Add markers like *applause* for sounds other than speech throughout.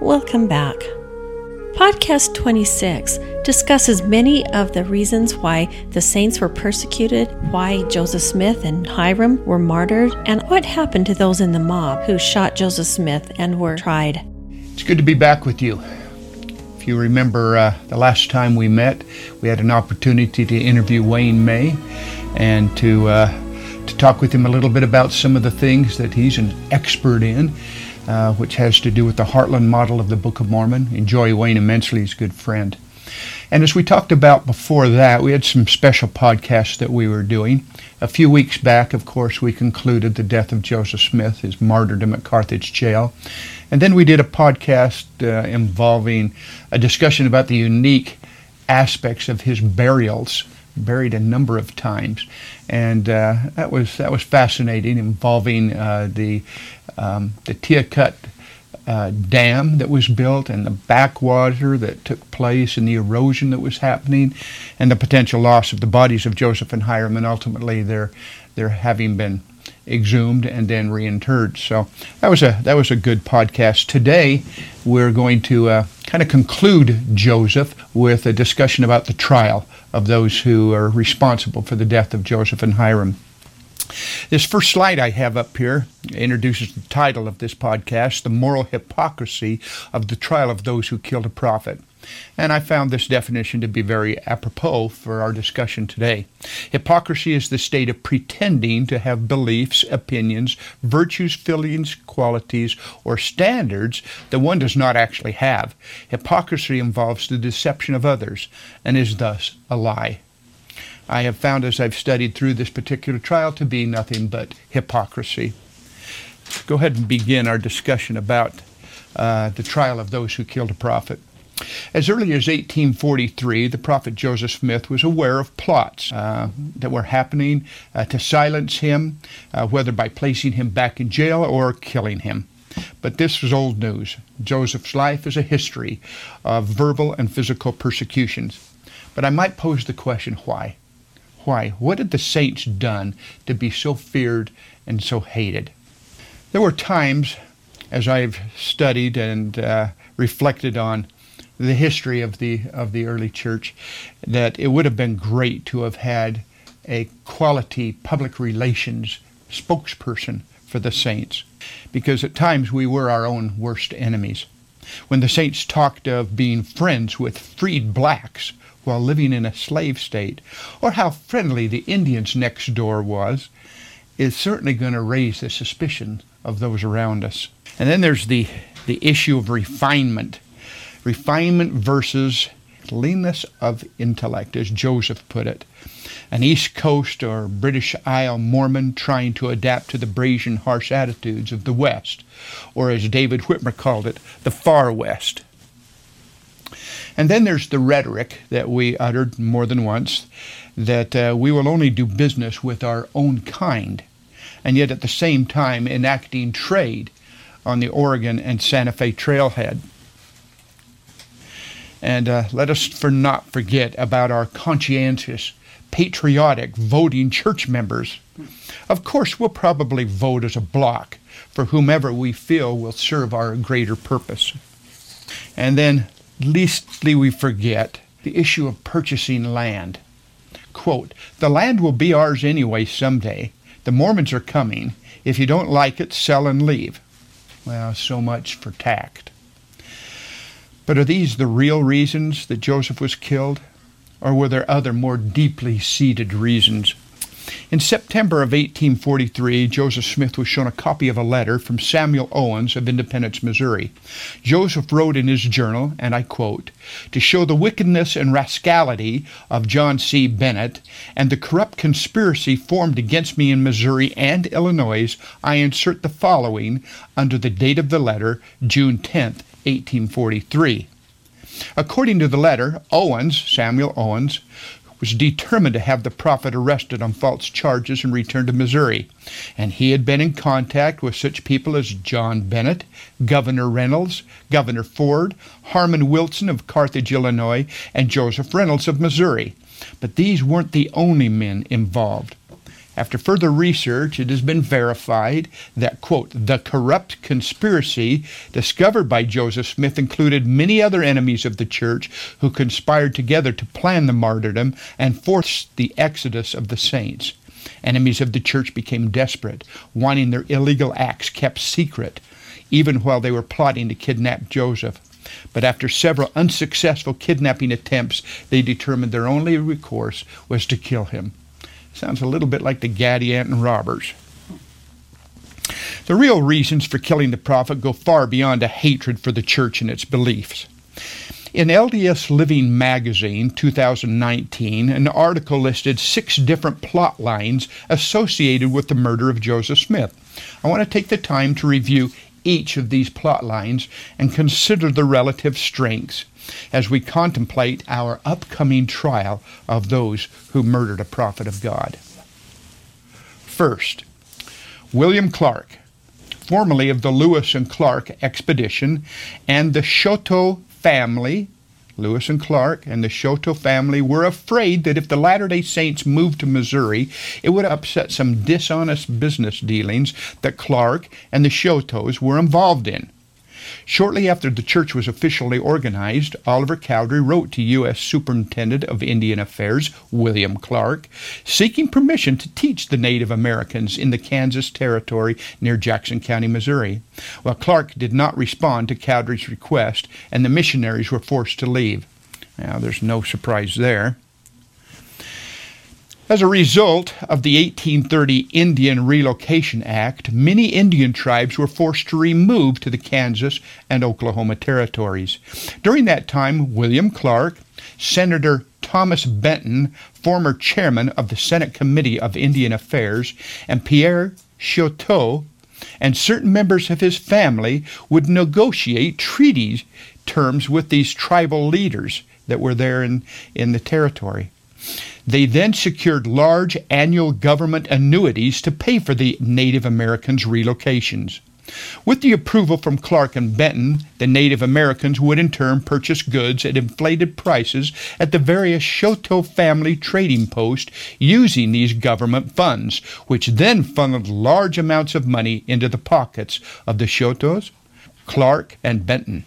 Welcome back. Podcast 26 discusses many of the reasons why the saints were persecuted, why Joseph Smith and Hyrum were martyred, and what happened to those in the mob who shot Joseph Smith and were tried. It's good to be back with you. If you remember uh, the last time we met, we had an opportunity to interview Wayne May and to uh, to talk with him a little bit about some of the things that he's an expert in uh, which has to do with the Heartland model of the Book of Mormon. Enjoy Wayne immensely, he's a good friend. And as we talked about before that, we had some special podcasts that we were doing. A few weeks back, of course, we concluded the death of Joseph Smith, his martyrdom at Carthage jail. And then we did a podcast uh, involving a discussion about the unique aspects of his burials, buried a number of times. And uh, that was that was fascinating, involving uh, the um, the Keokuk uh, dam that was built and the backwater that took place and the erosion that was happening and the potential loss of the bodies of Joseph and Hyrum and ultimately their their having been exhumed and then reinterred. So that was a that was a good podcast. Today we're going to uh, kind of conclude Joseph with a discussion about the trial of those who are responsible for the death of Joseph and Hyrum. This first slide I have up here introduces the title of this podcast, The Moral Hypocrisy of the Trial of Those Who Killed a Prophet. And I found this definition to be very apropos for our discussion today. Hypocrisy is the state of pretending to have beliefs, opinions, virtues, feelings, qualities, or standards that one does not actually have. Hypocrisy involves the deception of others and is thus a lie. I have found as I've studied through this particular trial to be nothing but hypocrisy. Go ahead and begin our discussion about uh, the trial of those who killed a prophet. As early as 1843, the prophet Joseph Smith was aware of plots uh, that were happening uh, to silence him, uh, whether by placing him back in jail or killing him. But this was old news. Joseph's life is a history of verbal and physical persecutions. But I might pose the question why? Why? What had the saints done to be so feared and so hated? There were times, as I've studied and uh, reflected on the history of the of the early church, that it would have been great to have had a quality public relations spokesperson for the saints, because at times we were our own worst enemies. When the saints talked of being friends with freed blacks while living in a slave state, or how friendly the Indians next door was, is certainly going to raise the suspicion of those around us. And then there's the, the issue of refinement. Refinement versus leanness of intellect, as Joseph put it. An East Coast or British Isle Mormon trying to adapt to the brazen, harsh attitudes of the West, or as David Whitmer called it, the Far West. And then there's the rhetoric that we uttered more than once that uh, we will only do business with our own kind, and yet at the same time enacting trade on the Oregon and Santa Fe trailhead. And uh, let us for not forget about our conscientious, patriotic voting church members. Of course, we'll probably vote as a block for whomever we feel will serve our greater purpose. And then leastly we forget the issue of purchasing land. Quote, the land will be ours anyway someday. The Mormons are coming. If you don't like it, sell and leave. Well, so much for tact. But are these the real reasons that Joseph was killed? Or were there other more deeply seated reasons? In September of 1843, Joseph Smith was shown a copy of a letter from Samuel Owens of Independence, Missouri. Joseph wrote in his journal, and I quote, To show the wickedness and rascality of John C. Bennett and the corrupt conspiracy formed against me in Missouri and Illinois, I insert the following under the date of the letter, June 10, 1843. According to the letter, Owens, Samuel Owens, was determined to have the prophet arrested on false charges and returned to Missouri. And he had been in contact with such people as John Bennett, Governor Reynolds, Governor Ford, Harmon Wilson of Carthage, Illinois, and Joseph Reynolds of Missouri. But these weren't the only men involved. After further research, it has been verified that, quote, the corrupt conspiracy discovered by Joseph Smith included many other enemies of the church who conspired together to plan the martyrdom and force the exodus of the saints. Enemies of the church became desperate, wanting their illegal acts kept secret, even while they were plotting to kidnap Joseph. But after several unsuccessful kidnapping attempts, they determined their only recourse was to kill him. Sounds a little bit like the Gadianton robbers. The real reasons for killing the prophet go far beyond a hatred for the church and its beliefs. In LDS Living magazine 2019, an article listed six different plot lines associated with the murder of Joseph Smith. I want to take the time to review each of these plot lines and consider the relative strengths as we contemplate our upcoming trial of those who murdered a prophet of God. First, William Clark, formerly of the Lewis and Clark expedition, and the Chouteau family, Lewis and Clark and the Chouteau family, were afraid that if the Latter day Saints moved to Missouri, it would upset some dishonest business dealings that Clark and the Chouteaus were involved in. Shortly after the church was officially organized, Oliver Cowdery wrote to U.S. Superintendent of Indian Affairs, William Clark, seeking permission to teach the Native Americans in the Kansas Territory near Jackson County, Missouri. Well, Clark did not respond to Cowdery's request, and the missionaries were forced to leave. Now, there's no surprise there. As a result of the 1830 Indian Relocation Act, many Indian tribes were forced to remove to the Kansas and Oklahoma territories. During that time, William Clark, Senator Thomas Benton, former chairman of the Senate Committee of Indian Affairs, and Pierre Chouteau, and certain members of his family would negotiate treaty terms with these tribal leaders that were there in, in the territory. They then secured large annual government annuities to pay for the Native Americans' relocations. With the approval from Clark and Benton, the Native Americans would in turn purchase goods at inflated prices at the various Chouteau family trading posts using these government funds, which then funneled large amounts of money into the pockets of the Chouteaus, Clark, and Benton.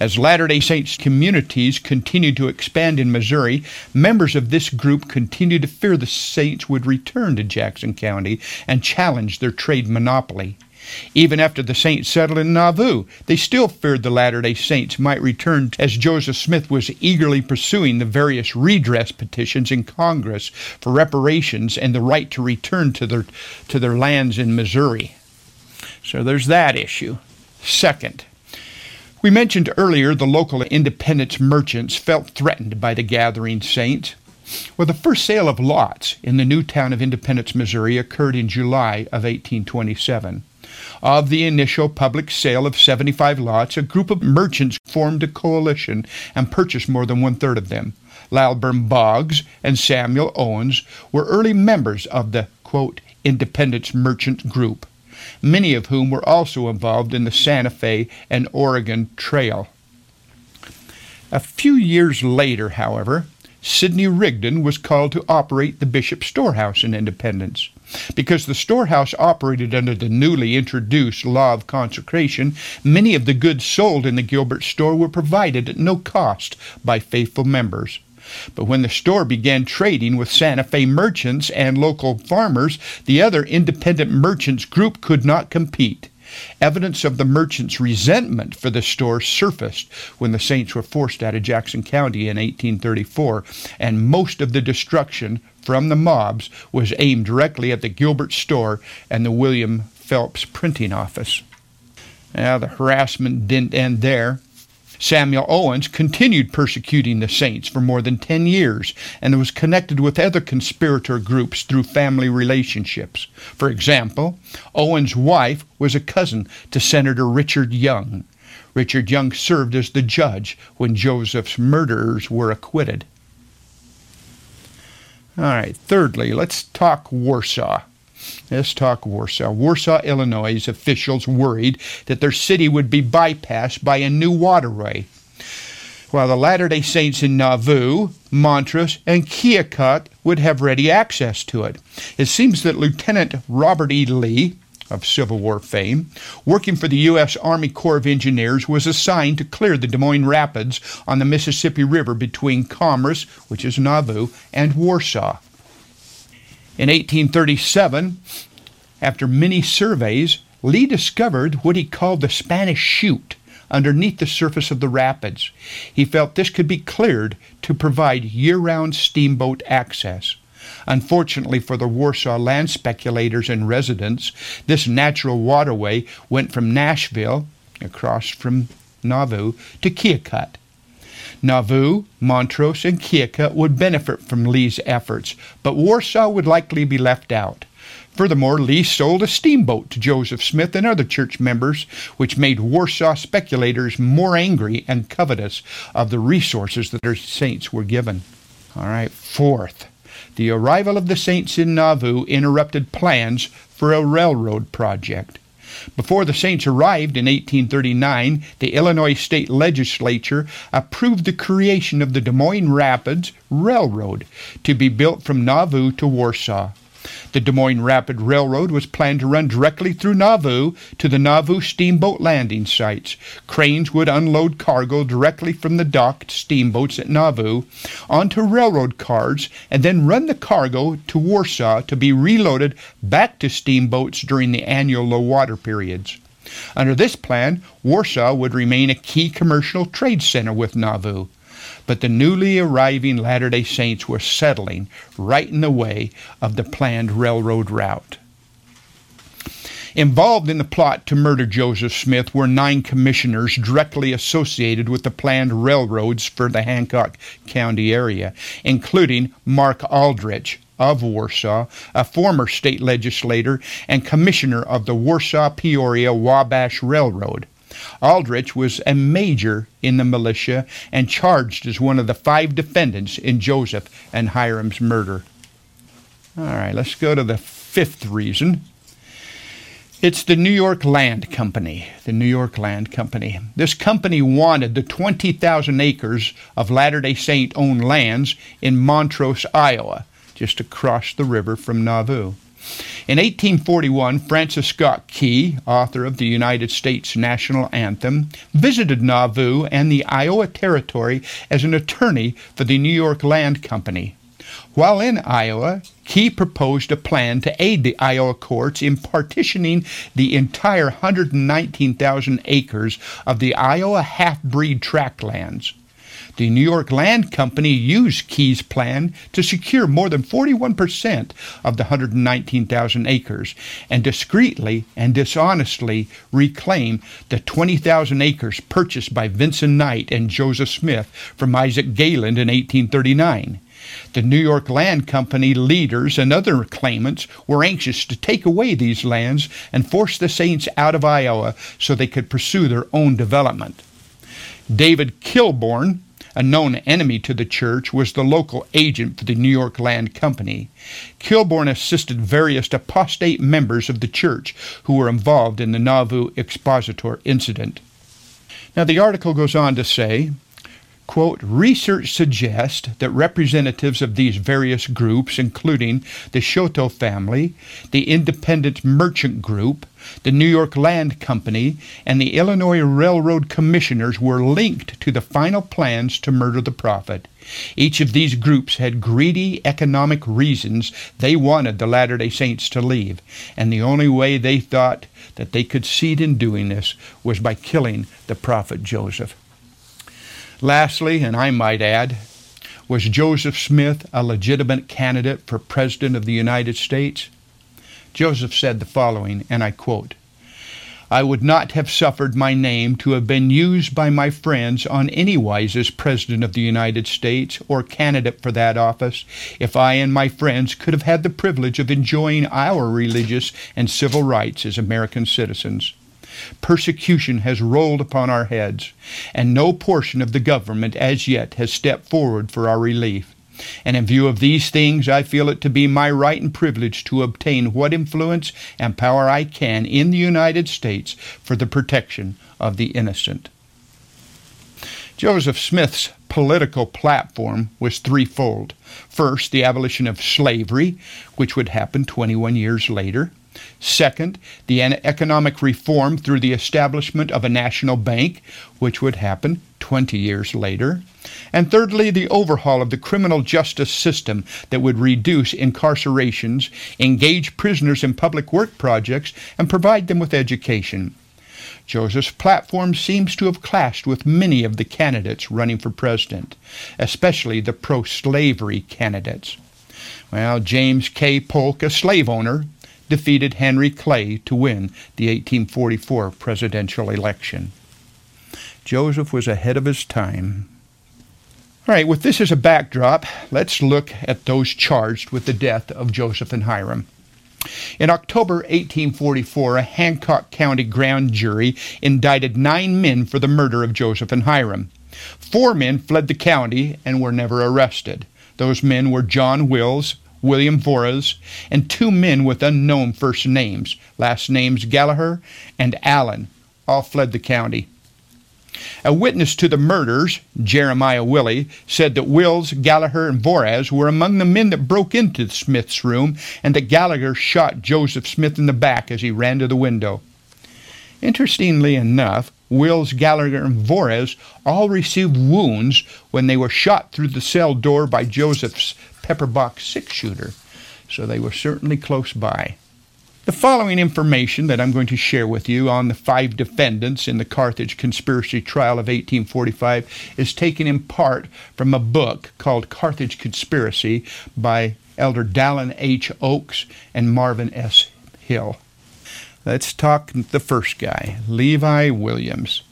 As Latter day Saints communities continued to expand in Missouri, members of this group continued to fear the Saints would return to Jackson County and challenge their trade monopoly. Even after the Saints settled in Nauvoo, they still feared the Latter day Saints might return as Joseph Smith was eagerly pursuing the various redress petitions in Congress for reparations and the right to return to their, to their lands in Missouri. So there's that issue. Second, we mentioned earlier the local independence merchants felt threatened by the gathering saints. Well, the first sale of lots in the new town of Independence, Missouri occurred in July of 1827. Of the initial public sale of 75 lots, a group of merchants formed a coalition and purchased more than one third of them. Lilburn Boggs and Samuel Owens were early members of the, quote, Independence Merchant Group many of whom were also involved in the Santa Fe and Oregon Trail. A few years later, however, Sidney Rigdon was called to operate the Bishop Storehouse in Independence. Because the storehouse operated under the newly introduced law of consecration, many of the goods sold in the Gilbert store were provided at no cost by faithful members. But when the store began trading with Santa Fe merchants and local farmers, the other independent merchants group could not compete. Evidence of the merchants' resentment for the store surfaced when the Saints were forced out of Jackson County in 1834, and most of the destruction from the mobs was aimed directly at the Gilbert store and the William Phelps printing office. Now, the harassment didn't end there. Samuel Owens continued persecuting the saints for more than 10 years and was connected with other conspirator groups through family relationships. For example, Owens' wife was a cousin to Senator Richard Young. Richard Young served as the judge when Joseph's murderers were acquitted. All right, thirdly, let's talk Warsaw. Let's talk Warsaw. Warsaw, Illinois officials worried that their city would be bypassed by a new waterway. while the Latter day Saints in Nauvoo, Montrose, and Keokuk would have ready access to it. It seems that Lieutenant Robert E. Lee, of Civil War fame, working for the U.S. Army Corps of Engineers, was assigned to clear the Des Moines Rapids on the Mississippi River between Commerce, which is Nauvoo, and Warsaw. In 1837, after many surveys, Lee discovered what he called the Spanish Chute underneath the surface of the rapids. He felt this could be cleared to provide year round steamboat access. Unfortunately for the Warsaw land speculators and residents, this natural waterway went from Nashville, across from Nauvoo, to Keokuk. Nauvoo, Montrose, and Keokuk would benefit from Lee's efforts, but Warsaw would likely be left out. Furthermore, Lee sold a steamboat to Joseph Smith and other church members, which made Warsaw speculators more angry and covetous of the resources that their saints were given. All right, fourth, the arrival of the saints in Nauvoo interrupted plans for a railroad project. Before the Saints arrived in 1839, the Illinois State Legislature approved the creation of the Des Moines Rapids Railroad to be built from Nauvoo to Warsaw. The Des Moines Rapid Railroad was planned to run directly through Nauvoo to the Nauvoo steamboat landing sites. Cranes would unload cargo directly from the docked steamboats at Nauvoo onto railroad cars and then run the cargo to Warsaw to be reloaded back to steamboats during the annual low water periods. Under this plan, Warsaw would remain a key commercial trade center with Nauvoo but the newly arriving Latter day Saints were settling right in the way of the planned railroad route. Involved in the plot to murder Joseph Smith were nine commissioners directly associated with the planned railroads for the Hancock County area, including Mark Aldrich of Warsaw, a former state legislator and commissioner of the Warsaw Peoria Wabash Railroad. Aldrich was a major in the militia and charged as one of the five defendants in Joseph and Hyrum's murder. All right, let's go to the fifth reason. It's the New York Land Company. The New York Land Company. This company wanted the 20,000 acres of Latter day Saint owned lands in Montrose, Iowa, just across the river from Nauvoo. In 1841, Francis Scott Key, author of the United States National Anthem, visited Nauvoo and the Iowa Territory as an attorney for the New York Land Company. While in Iowa, Key proposed a plan to aid the Iowa courts in partitioning the entire 119,000 acres of the Iowa half breed tract lands. The New York Land Company used Key's plan to secure more than 41% of the 119,000 acres and discreetly and dishonestly reclaim the 20,000 acres purchased by Vinson Knight and Joseph Smith from Isaac Galland in 1839. The New York Land Company leaders and other claimants were anxious to take away these lands and force the Saints out of Iowa so they could pursue their own development. David Kilbourne, a known enemy to the church, was the local agent for the New York Land Company. Kilbourne assisted various apostate members of the church who were involved in the Nauvoo expositor incident. Now, the article goes on to say, quote, research suggests that representatives of these various groups, including the Chouteau family, the Independent Merchant Group, the New York Land Company, and the Illinois Railroad Commissioners were linked to the final plans to murder the prophet. Each of these groups had greedy economic reasons they wanted the Latter day Saints to leave, and the only way they thought that they could succeed in doing this was by killing the prophet Joseph. Lastly, and I might add, was Joseph Smith a legitimate candidate for President of the United States? Joseph said the following, and I quote I would not have suffered my name to have been used by my friends on any wise as President of the United States or candidate for that office if I and my friends could have had the privilege of enjoying our religious and civil rights as American citizens. Persecution has rolled upon our heads, and no portion of the government as yet has stepped forward for our relief. And in view of these things, I feel it to be my right and privilege to obtain what influence and power I can in the United States for the protection of the innocent. Joseph Smith's political platform was threefold. First, the abolition of slavery, which would happen 21 years later. Second, the economic reform through the establishment of a national bank, which would happen 20 years later. And thirdly, the overhaul of the criminal justice system that would reduce incarcerations, engage prisoners in public work projects, and provide them with education. Joseph's platform seems to have clashed with many of the candidates running for president, especially the pro slavery candidates. Well, James K. Polk, a slave owner, defeated Henry Clay to win the 1844 presidential election. Joseph was ahead of his time. All right, with this as a backdrop, let's look at those charged with the death of Joseph and Hyrum. In October 1844, a Hancock County grand jury indicted nine men for the murder of Joseph and Hyrum. Four men fled the county and were never arrested. Those men were John Wills, William Vorez, and two men with unknown first names, last names Gallagher and Allen, all fled the county. A witness to the murders, Jeremiah Willie, said that Wills, Gallagher, and Vorez were among the men that broke into Smith's room and that Gallagher shot Joseph Smith in the back as he ran to the window. Interestingly enough, Wills, Gallagher, and Vorez all received wounds when they were shot through the cell door by Joseph's pepperbox six shooter, so they were certainly close by. The following information that I'm going to share with you on the five defendants in the Carthage conspiracy trial of 1845 is taken in part from a book called Carthage Conspiracy by Elder Dallin H. Oaks and Marvin S. Hill. Let's talk the first guy, Levi Williams.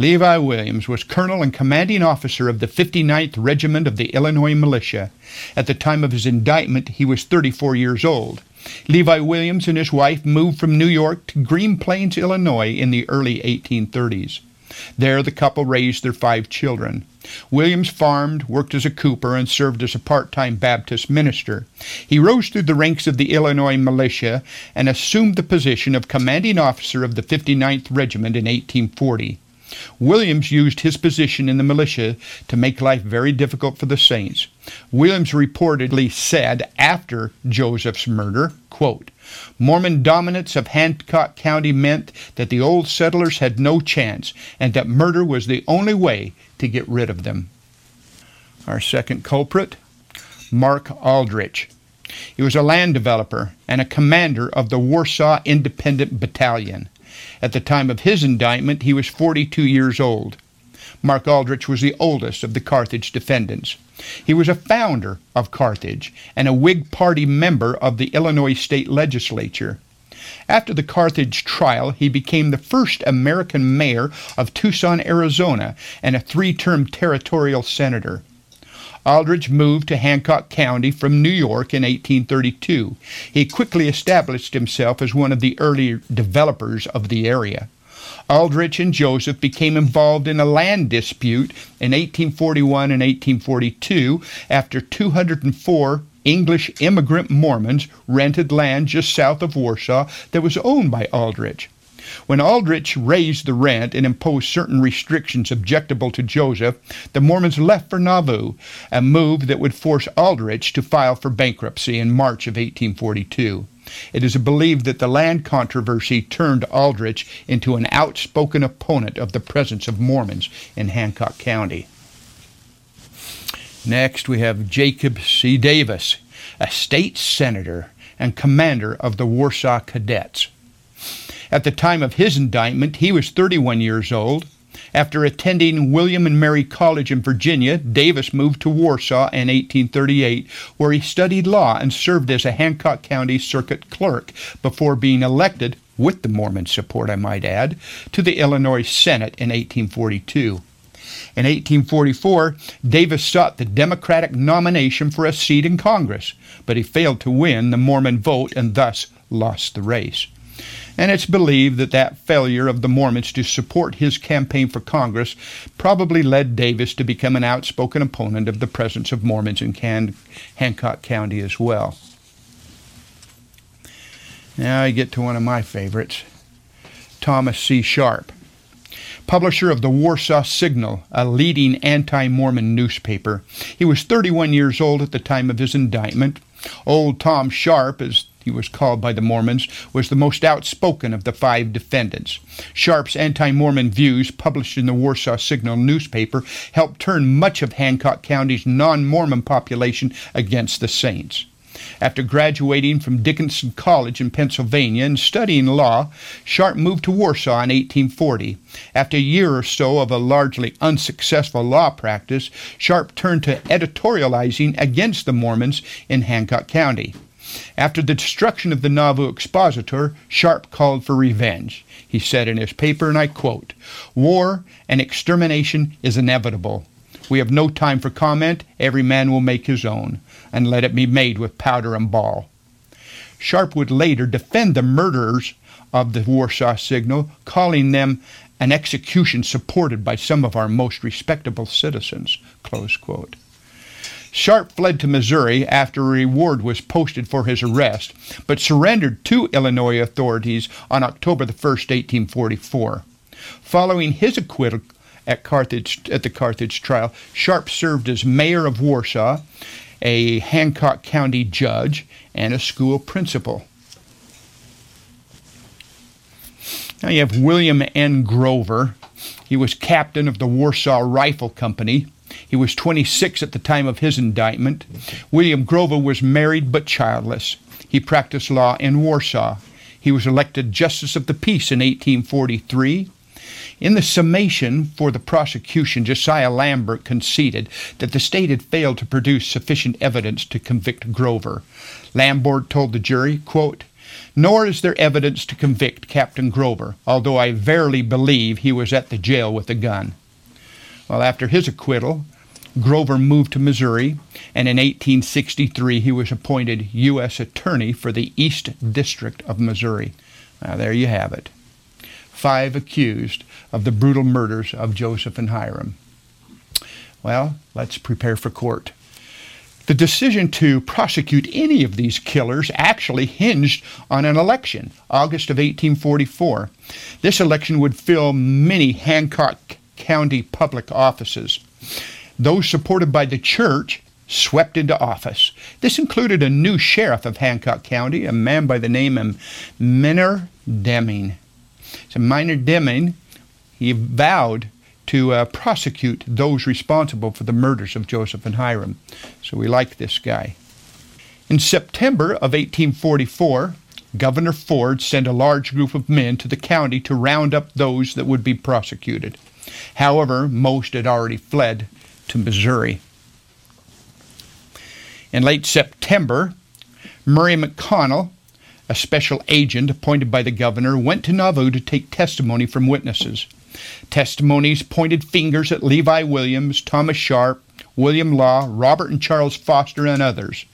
Levi Williams was colonel and commanding officer of the 59th Regiment of the Illinois Militia. At the time of his indictment, he was 34 years old. Levi Williams and his wife moved from New York to Green Plains, Illinois in the early 1830s. There, the couple raised their five children. Williams farmed, worked as a cooper, and served as a part time Baptist minister. He rose through the ranks of the Illinois militia and assumed the position of commanding officer of the 59th Regiment in 1840. Williams used his position in the militia to make life very difficult for the saints. Williams reportedly said after Joseph's murder, quote, Mormon dominance of Hancock County meant that the old settlers had no chance and that murder was the only way to get rid of them. Our second culprit, Mark Aldrich. He was a land developer and a commander of the Warsaw Independent Battalion. At the time of his indictment, he was 42 years old. Mark Aldrich was the oldest of the Carthage defendants. He was a founder of Carthage and a Whig Party member of the Illinois state legislature. After the Carthage trial, he became the first American mayor of Tucson, Arizona, and a three term territorial senator. Aldrich moved to Hancock County from New York in 1832. He quickly established himself as one of the early developers of the area. Aldrich and Joseph became involved in a land dispute in 1841 and 1842 after 204 English immigrant Mormons rented land just south of Warsaw that was owned by Aldrich. When Aldrich raised the rent and imposed certain restrictions objectable to Joseph, the Mormons left for Nauvoo, a move that would force Aldrich to file for bankruptcy in March of 1842. It is believed that the land controversy turned Aldrich into an outspoken opponent of the presence of Mormons in Hancock County. Next, we have Jacob C. Davis, a state senator and commander of the Warsaw Cadets. At the time of his indictment, he was 31 years old. After attending William and Mary College in Virginia, Davis moved to Warsaw in 1838, where he studied law and served as a Hancock County circuit clerk before being elected, with the Mormon support, I might add, to the Illinois Senate in 1842. In 1844, Davis sought the Democratic nomination for a seat in Congress, but he failed to win the Mormon vote and thus lost the race and it's believed that that failure of the Mormons to support his campaign for Congress probably led Davis to become an outspoken opponent of the presence of Mormons in Hancock County as well. Now I get to one of my favorites, Thomas C. Sharp. publisher of the Warsaw Signal, a leading anti Mormon newspaper. He was 31 years old at the time of his indictment. Old Tom Sharp, as he was called by the Mormons, was the most outspoken of the five defendants. Sharp's anti Mormon views, published in the Warsaw Signal newspaper, helped turn much of Hancock County's non Mormon population against the Saints. After graduating from Dickinson College in Pennsylvania and studying law, Sharp moved to Warsaw in 1840. After a year or so of a largely unsuccessful law practice, Sharp turned to editorializing against the Mormons in Hancock County. After the destruction of the Nauvoo Expositor, Sharp called for revenge. He said in his paper, and I quote, War and extermination is inevitable. We have no time for comment. Every man will make his own, and let it be made with powder and ball. Sharp would later defend the murderers of the Warsaw Signal, calling them an execution supported by some of our most respectable citizens. Sharp fled to Missouri after a reward was posted for his arrest, but surrendered to Illinois authorities on October 1, 1844. Following his acquittal at Carthage at the Carthage trial, Sharp served as mayor of Warsaw, a Hancock County judge, and a school principal. Now you have William N. Grover. He was captain of the Warsaw Rifle Company. He was 26 at the time of his indictment. William Grover was married but childless. He practiced law in Warsaw. He was elected Justice of the Peace in 1843. In the summation for the prosecution, Josiah Lambert conceded that the state had failed to produce sufficient evidence to convict Grover. Lambert told the jury, quote, Nor is there evidence to convict Captain Grover, although I verily believe he was at the jail with a gun. Well, after his acquittal, Grover moved to Missouri, and in 1863 he was appointed U.S. Attorney for the East District of Missouri. Now, there you have it. Five accused of the brutal murders of Joseph and Hyrum. Well, let's prepare for court. The decision to prosecute any of these killers actually hinged on an election, August of 1844. This election would fill many Hancock County public offices. Those supported by the church swept into office. This included a new sheriff of Hancock County, a man by the name of Minor Deming. So Minor Deming, he vowed to uh, prosecute those responsible for the murders of Joseph and Hyrum. So we like this guy. In September of 1844, Governor Ford sent a large group of men to the county to round up those that would be prosecuted. However, most had already fled to Missouri. In late September, Murray McConnell, a special agent appointed by the governor, went to Nauvoo to take testimony from witnesses. Testimonies pointed fingers at Levi Williams, Thomas Sharp, William Law, Robert and Charles Foster, and others.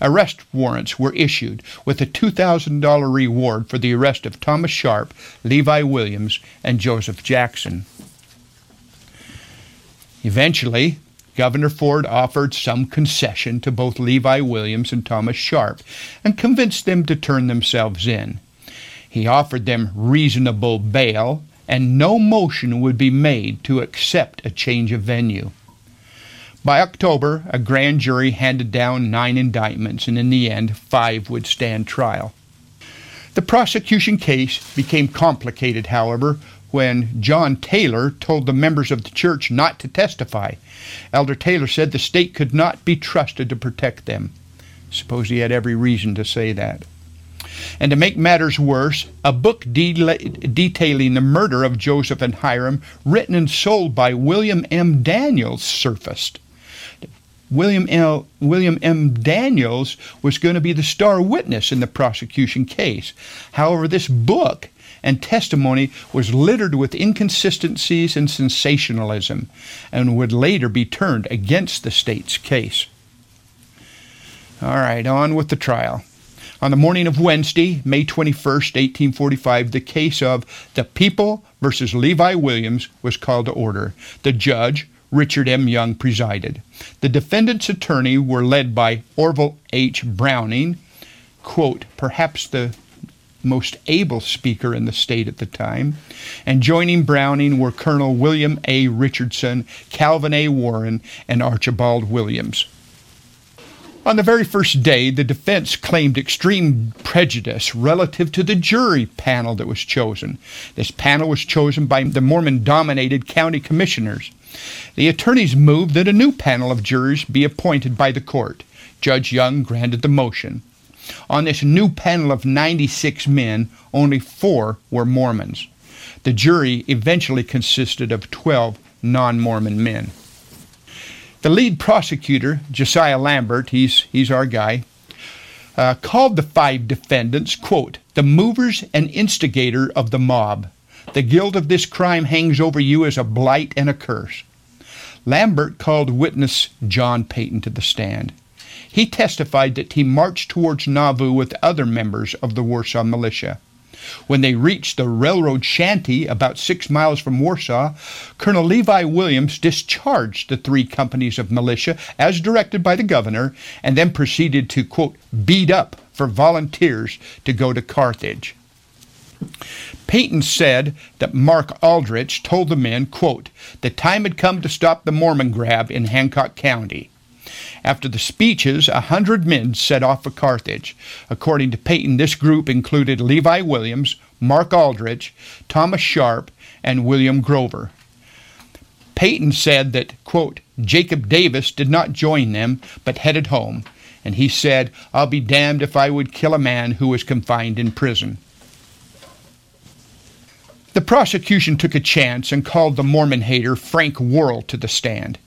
Arrest warrants were issued with a $2,000 reward for the arrest of Thomas Sharp, Levi Williams, and Joseph Jackson. Eventually, Governor Ford offered some concession to both Levi Williams and Thomas Sharp and convinced them to turn themselves in. He offered them reasonable bail, and no motion would be made to accept a change of venue. By October, a grand jury handed down nine indictments, and in the end, five would stand trial. The prosecution case became complicated, however, when John Taylor told the members of the church not to testify. Elder Taylor said the state could not be trusted to protect them. Suppose he had every reason to say that. And to make matters worse, a book de- detailing the murder of Joseph and Hyrum, written and sold by William M. Daniels, surfaced. William L. William M. Daniels was going to be the star witness in the prosecution case. However, this book and testimony was littered with inconsistencies and sensationalism and would later be turned against the state's case. All right, on with the trial. On the morning of Wednesday, May 21st, 1845, the case of the People versus Levi Williams was called to order. The judge, Richard M. Young, presided. The defendant's attorney were led by Orville H. Browning, quote, perhaps the most able speaker in the state at the time. And joining Browning were Colonel William A. Richardson, Calvin A. Warren, and Archibald Williams. On the very first day, the defense claimed extreme prejudice relative to the jury panel that was chosen. This panel was chosen by the Mormon dominated county commissioners. The attorneys moved that a new panel of jurors be appointed by the court. Judge Young granted the motion. On this new panel of 96 men, only four were Mormons. The jury eventually consisted of 12 non Mormon men. The lead prosecutor, Josiah Lambert, he's, he's our guy, uh, called the five defendants, quote, the movers and instigator of the mob. The guilt of this crime hangs over you as a blight and a curse. Lambert called witness John Peyton to the stand. He testified that he marched towards Nauvoo with other members of the Warsaw militia. When they reached the railroad shanty about six miles from Warsaw, Colonel Levi Williams discharged the three companies of militia as directed by the governor and then proceeded to, quote, beat up for volunteers to go to Carthage. Peyton said that Mark Aldrich told the men, quote, the time had come to stop the Mormon grab in Hancock County. After the speeches, a hundred men set off for Carthage. According to Peyton, this group included Levi Williams, Mark Aldrich, Thomas Sharp, and William Grover. Peyton said that, quote, Jacob Davis did not join them, but headed home. And he said, I'll be damned if I would kill a man who was confined in prison. The prosecution took a chance and called the Mormon hater Frank Worrell to the stand.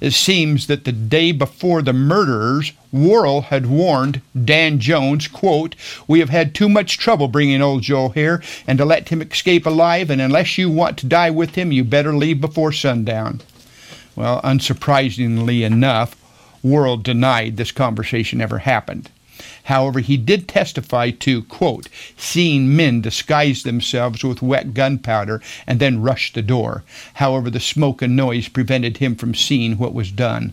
It seems that the day before the murders, Worrell had warned Dan Jones, quote, We have had too much trouble bringing old Joe here, and to let him escape alive, and unless you want to die with him, you better leave before sundown. Well, unsurprisingly enough, Worrell denied this conversation ever happened. However, he did testify to, quote, seeing men disguise themselves with wet gunpowder and then rush the door. However, the smoke and noise prevented him from seeing what was done.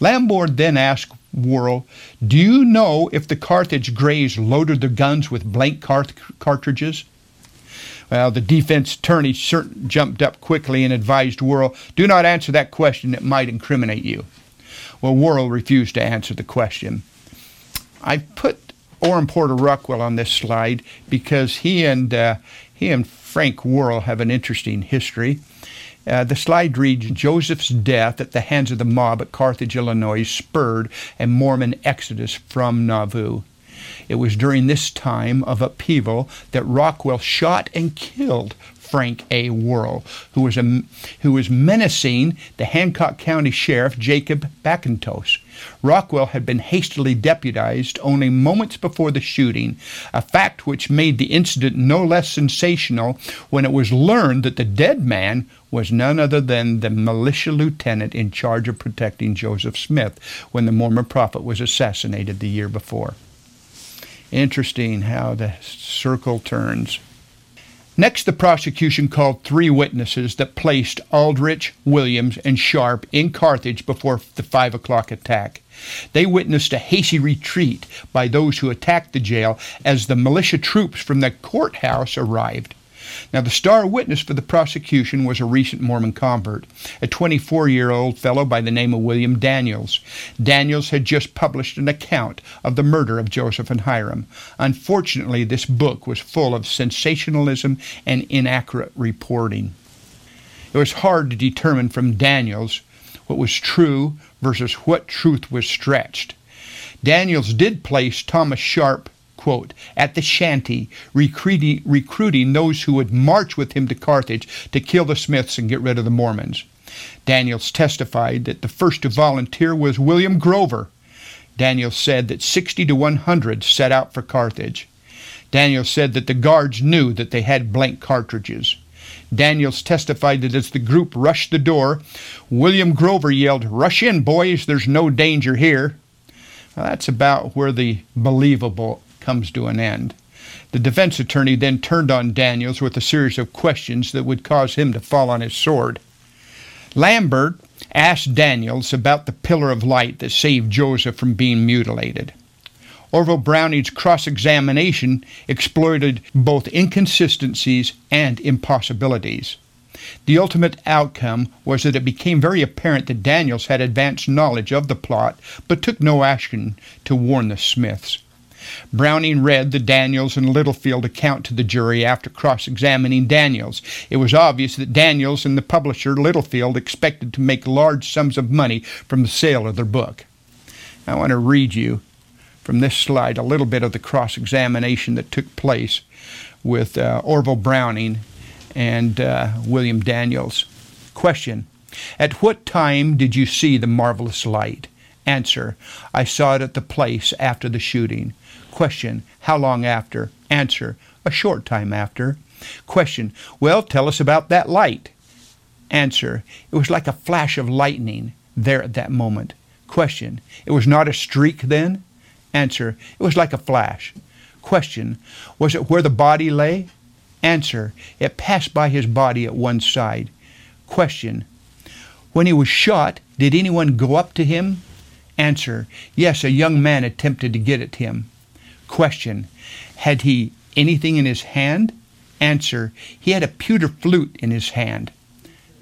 Lambert then asked Worrell, Do you know if the Carthage Greys loaded their guns with blank cart- cartridges? Well, the defense attorney jumped up quickly and advised Worrell, Do not answer that question, it might incriminate you. Well, Worrell refused to answer the question. I put Orrin Porter Rockwell on this slide because he and uh, he and Frank Worrell have an interesting history. Uh, the slide reads Joseph's death at the hands of the mob at Carthage, Illinois, spurred a Mormon exodus from Nauvoo. It was during this time of upheaval that Rockwell shot and killed Frank A. Worrell, who was, a, who was menacing the Hancock County Sheriff Jacob Backenstos. Rockwell had been hastily deputized only moments before the shooting, a fact which made the incident no less sensational when it was learned that the dead man was none other than the militia lieutenant in charge of protecting Joseph Smith when the Mormon prophet was assassinated the year before. Interesting how the circle turns. Next, the prosecution called three witnesses that placed Aldrich, Williams, and Sharp in Carthage before the 5 o'clock attack. They witnessed a hasty retreat by those who attacked the jail as the militia troops from the courthouse arrived. Now, the star witness for the prosecution was a recent Mormon convert, a 24 year old fellow by the name of William Daniels. Daniels had just published an account of the murder of Joseph and Hyrum. Unfortunately, this book was full of sensationalism and inaccurate reporting. It was hard to determine from Daniels what was true versus what truth was stretched. Daniels did place Thomas Sharp quote, at the shanty, recruiting, recruiting those who would march with him to Carthage to kill the Smiths and get rid of the Mormons. Daniels testified that the first to volunteer was William Grover. Daniels said that 60 to 100 set out for Carthage. Daniels said that the guards knew that they had blank cartridges. Daniels testified that as the group rushed the door, William Grover yelled, Rush in, boys, there's no danger here. Well, that's about where the believable comes to an end. The defense attorney then turned on Daniels with a series of questions that would cause him to fall on his sword. Lambert asked Daniels about the pillar of light that saved Joseph from being mutilated. Orville Browning's cross examination exploited both inconsistencies and impossibilities. The ultimate outcome was that it became very apparent that Daniels had advanced knowledge of the plot, but took no action to warn the Smiths. Browning read the Daniels and Littlefield account to the jury after cross examining Daniels. It was obvious that Daniels and the publisher, Littlefield, expected to make large sums of money from the sale of their book. I want to read you from this slide a little bit of the cross examination that took place with uh, Orville Browning and uh, William Daniels. Question At what time did you see the marvelous light? Answer I saw it at the place after the shooting. Question How long after? Answer A short time after. Question Well, tell us about that light. Answer It was like a flash of lightning there at that moment. Question It was not a streak then? Answer It was like a flash. Question Was it where the body lay? Answer It passed by his body at one side. Question When he was shot, did anyone go up to him? Answer Yes, a young man attempted to get at him. Question Had he anything in his hand? Answer He had a pewter flute in his hand.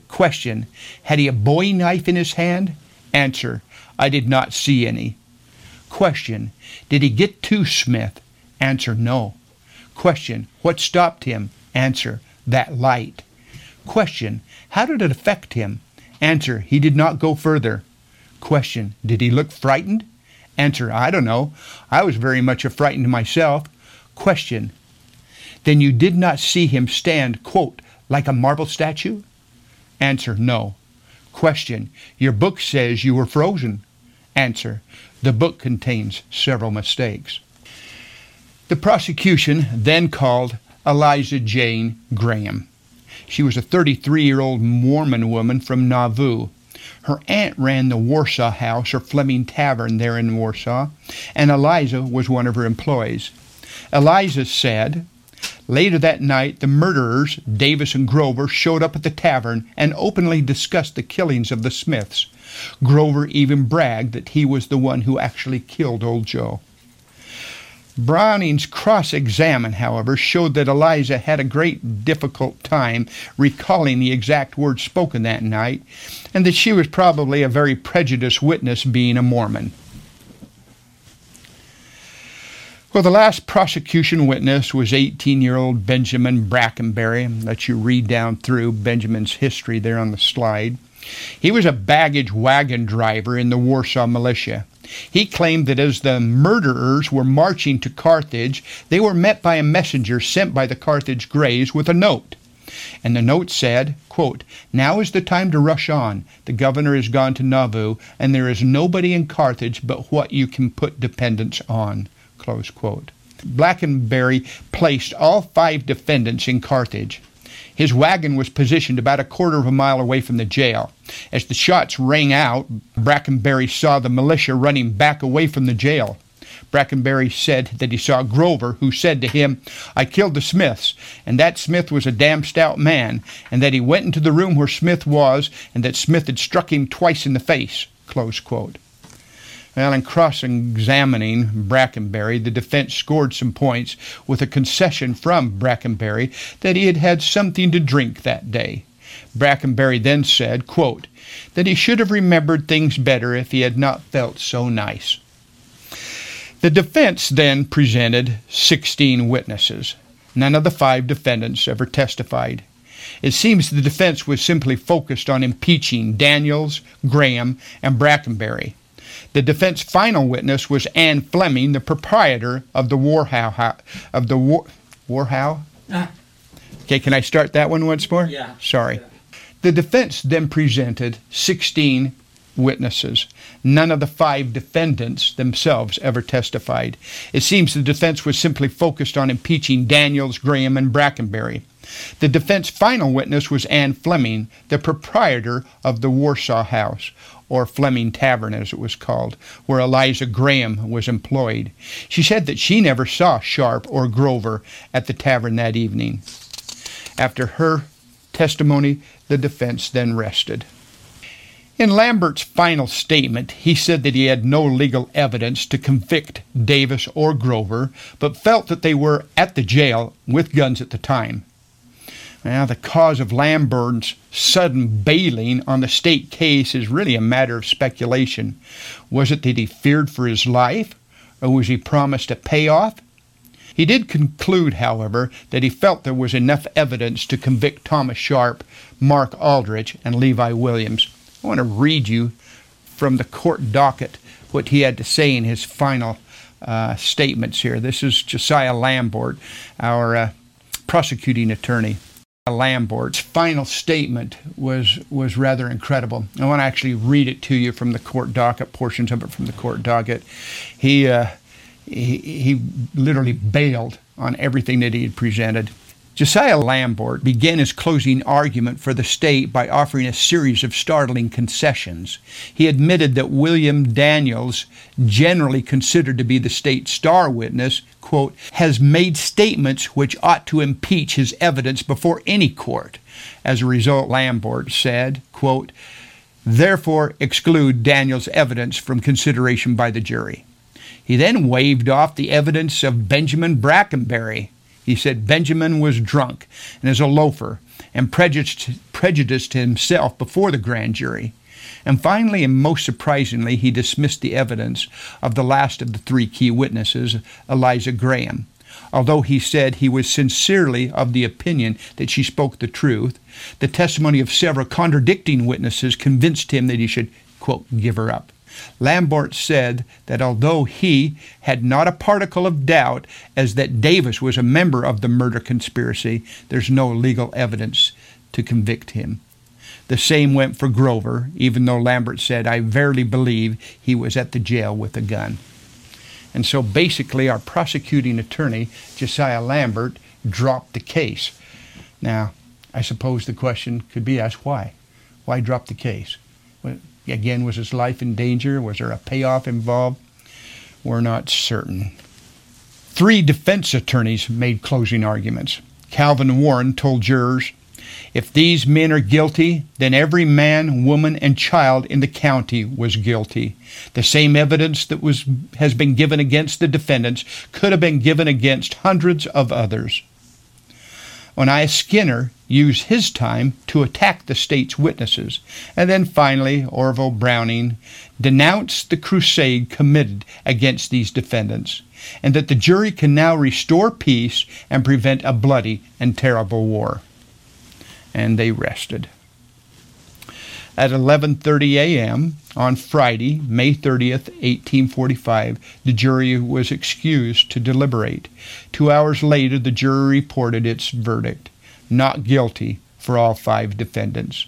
Question Had he a bowie knife in his hand? Answer I did not see any. Question Did he get to Smith? Answer No. Question What stopped him? Answer That light. Question How did it affect him? Answer He did not go further. Question Did he look frightened? Answer I don't know. I was very much frightened myself. Question Then you did not see him stand, quote, like a marble statue? Answer No. Question Your book says you were frozen. Answer The book contains several mistakes. The prosecution then called Eliza Jane Graham. She was a 33 year old Mormon woman from Nauvoo. Her aunt ran the Warsaw House or Fleming Tavern there in Warsaw, and Eliza was one of her employees. Eliza said, Later that night, the murderers, Davis and Grover, showed up at the tavern and openly discussed the killings of the Smiths. Grover even bragged that he was the one who actually killed old Joe. Browning's cross examination, however, showed that Eliza had a great difficult time recalling the exact words spoken that night, and that she was probably a very prejudiced witness, being a Mormon. Well, the last prosecution witness was 18 year old Benjamin Brackenbury. Let you read down through Benjamin's history there on the slide. He was a baggage wagon driver in the Warsaw militia. He claimed that as the murderers were marching to Carthage, they were met by a messenger sent by the Carthage Greys with a note. And the note said, quote, Now is the time to rush on. The governor is gone to Nauvoo, and there is nobody in Carthage but what you can put dependence on. Close quote. Brackenbury placed all five defendants in Carthage. His wagon was positioned about a quarter of a mile away from the jail. As the shots rang out, Brackenbury saw the militia running back away from the jail. Brackenbury said that he saw Grover, who said to him, I killed the Smiths, and that Smith was a damn stout man, and that he went into the room where Smith was, and that Smith had struck him twice in the face. Close quote. Well, in cross examining Brackenbury, the defense scored some points with a concession from Brackenbury that he had had something to drink that day. Brackenbury then said, quote, that he should have remembered things better if he had not felt so nice. The defense then presented 16 witnesses. None of the five defendants ever testified. It seems the defense was simply focused on impeaching Daniels, Graham, and Brackenbury. The defense final witness was Ann Fleming, the proprietor of the Warhow of the War Warhow. Ah. Okay, can I start that one once more? Yeah. Sorry. The defense then presented 16 witnesses. None of the five defendants themselves ever testified. It seems the defense was simply focused on impeaching Daniels, Graham, and Brackenbury. The defense final witness was Ann Fleming, the proprietor of the Warsaw House, or Fleming Tavern as it was called, where Eliza Graham was employed. She said that she never saw Sharp or Grover at the tavern that evening. After her testimony, the defense then rested. In Lambert's final statement, he said that he had no legal evidence to convict Davis or Grover, but felt that they were at the jail with guns at the time. Now, the cause of Lambert's sudden bailing on the state case is really a matter of speculation. Was it that he feared for his life, or was he promised a payoff? He did conclude, however, that he felt there was enough evidence to convict Thomas Sharp, Mark Aldrich, and Levi Williams. I want to read you from the court docket what he had to say in his final uh, statements here. This is Josiah Lambert, our uh, prosecuting attorney. Lambert's final statement was was rather incredible. I want to actually read it to you from the court docket, portions of it from the court docket. He uh, he, he literally bailed on everything that he had presented. Josiah Lambert began his closing argument for the state by offering a series of startling concessions. He admitted that William Daniels, generally considered to be the state's star witness, quote, has made statements which ought to impeach his evidence before any court. As a result, Lambert said, quote, therefore exclude Daniels' evidence from consideration by the jury. He then waved off the evidence of Benjamin Brackenbury, he said Benjamin was drunk and is a loafer and prejudiced, prejudiced himself before the grand jury. And finally, and most surprisingly, he dismissed the evidence of the last of the three key witnesses, Eliza Graham. Although he said he was sincerely of the opinion that she spoke the truth, the testimony of several contradicting witnesses convinced him that he should, quote, give her up. Lambert said that although he had not a particle of doubt as that Davis was a member of the murder conspiracy, there's no legal evidence to convict him. The same went for Grover, even though Lambert said, I verily believe he was at the jail with a gun. And so basically, our prosecuting attorney, Josiah Lambert, dropped the case. Now, I suppose the question could be asked why? Why drop the case? Again, was his life in danger? Was there a payoff involved? We're not certain. Three defense attorneys made closing arguments. Calvin Warren told jurors, if these men are guilty, then every man, woman, and child in the county was guilty. The same evidence that was, has been given against the defendants could have been given against hundreds of others. Onias Skinner used his time to attack the state's witnesses. And then finally, Orville Browning denounced the crusade committed against these defendants, and that the jury can now restore peace and prevent a bloody and terrible war. And they rested. At 11:30 a.m. on Friday, May 30th, 1845, the jury was excused to deliberate. 2 hours later, the jury reported its verdict, not guilty for all five defendants.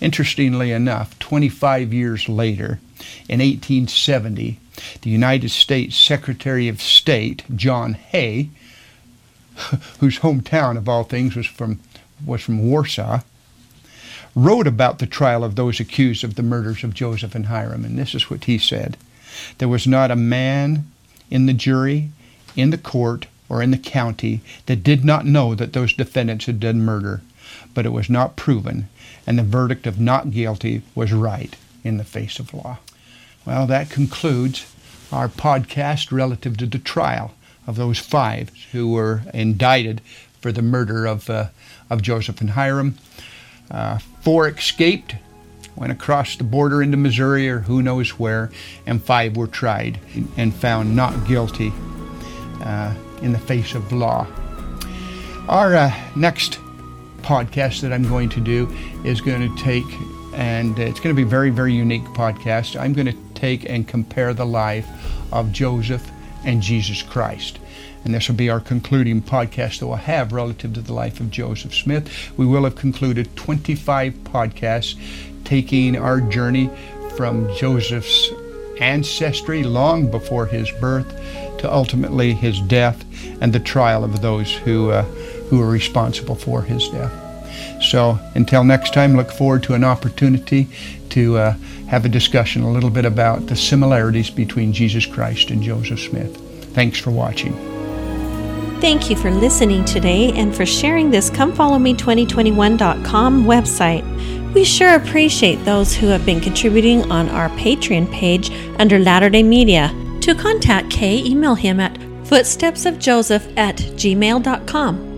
Interestingly enough, 25 years later, in 1870, the United States Secretary of State, John Hay, *laughs* whose hometown of all things was from was from Warsaw, wrote about the trial of those accused of the murders of Joseph and Hyrum, and this is what he said There was not a man in the jury, in the court, or in the county that did not know that those defendants had done murder, but it was not proven, and the verdict of not guilty was right in the face of law. Well, that concludes our podcast relative to the trial of those five who were indicted for the murder of, uh, of Joseph and Hyrum. Uh, four escaped, went across the border into Missouri or who knows where, and five were tried and found not guilty uh, in the face of law. Our uh, next podcast that I'm going to do is going to take, and it's going to be a very, very unique podcast. I'm going to take and compare the life of Joseph and Jesus Christ and this will be our concluding podcast that we'll have relative to the life of Joseph Smith. We will have concluded 25 podcasts taking our journey from Joseph's ancestry long before his birth to ultimately his death and the trial of those who, uh, who are responsible for his death. So until next time, look forward to an opportunity to uh, have a discussion a little bit about the similarities between Jesus Christ and Joseph Smith. Thanks for watching. Thank you for listening today and for sharing this Come Follow ComeFollowMe2021.com website. We sure appreciate those who have been contributing on our Patreon page under Latter day Media. To contact Kay, email him at footstepsofjoseph at gmail.com.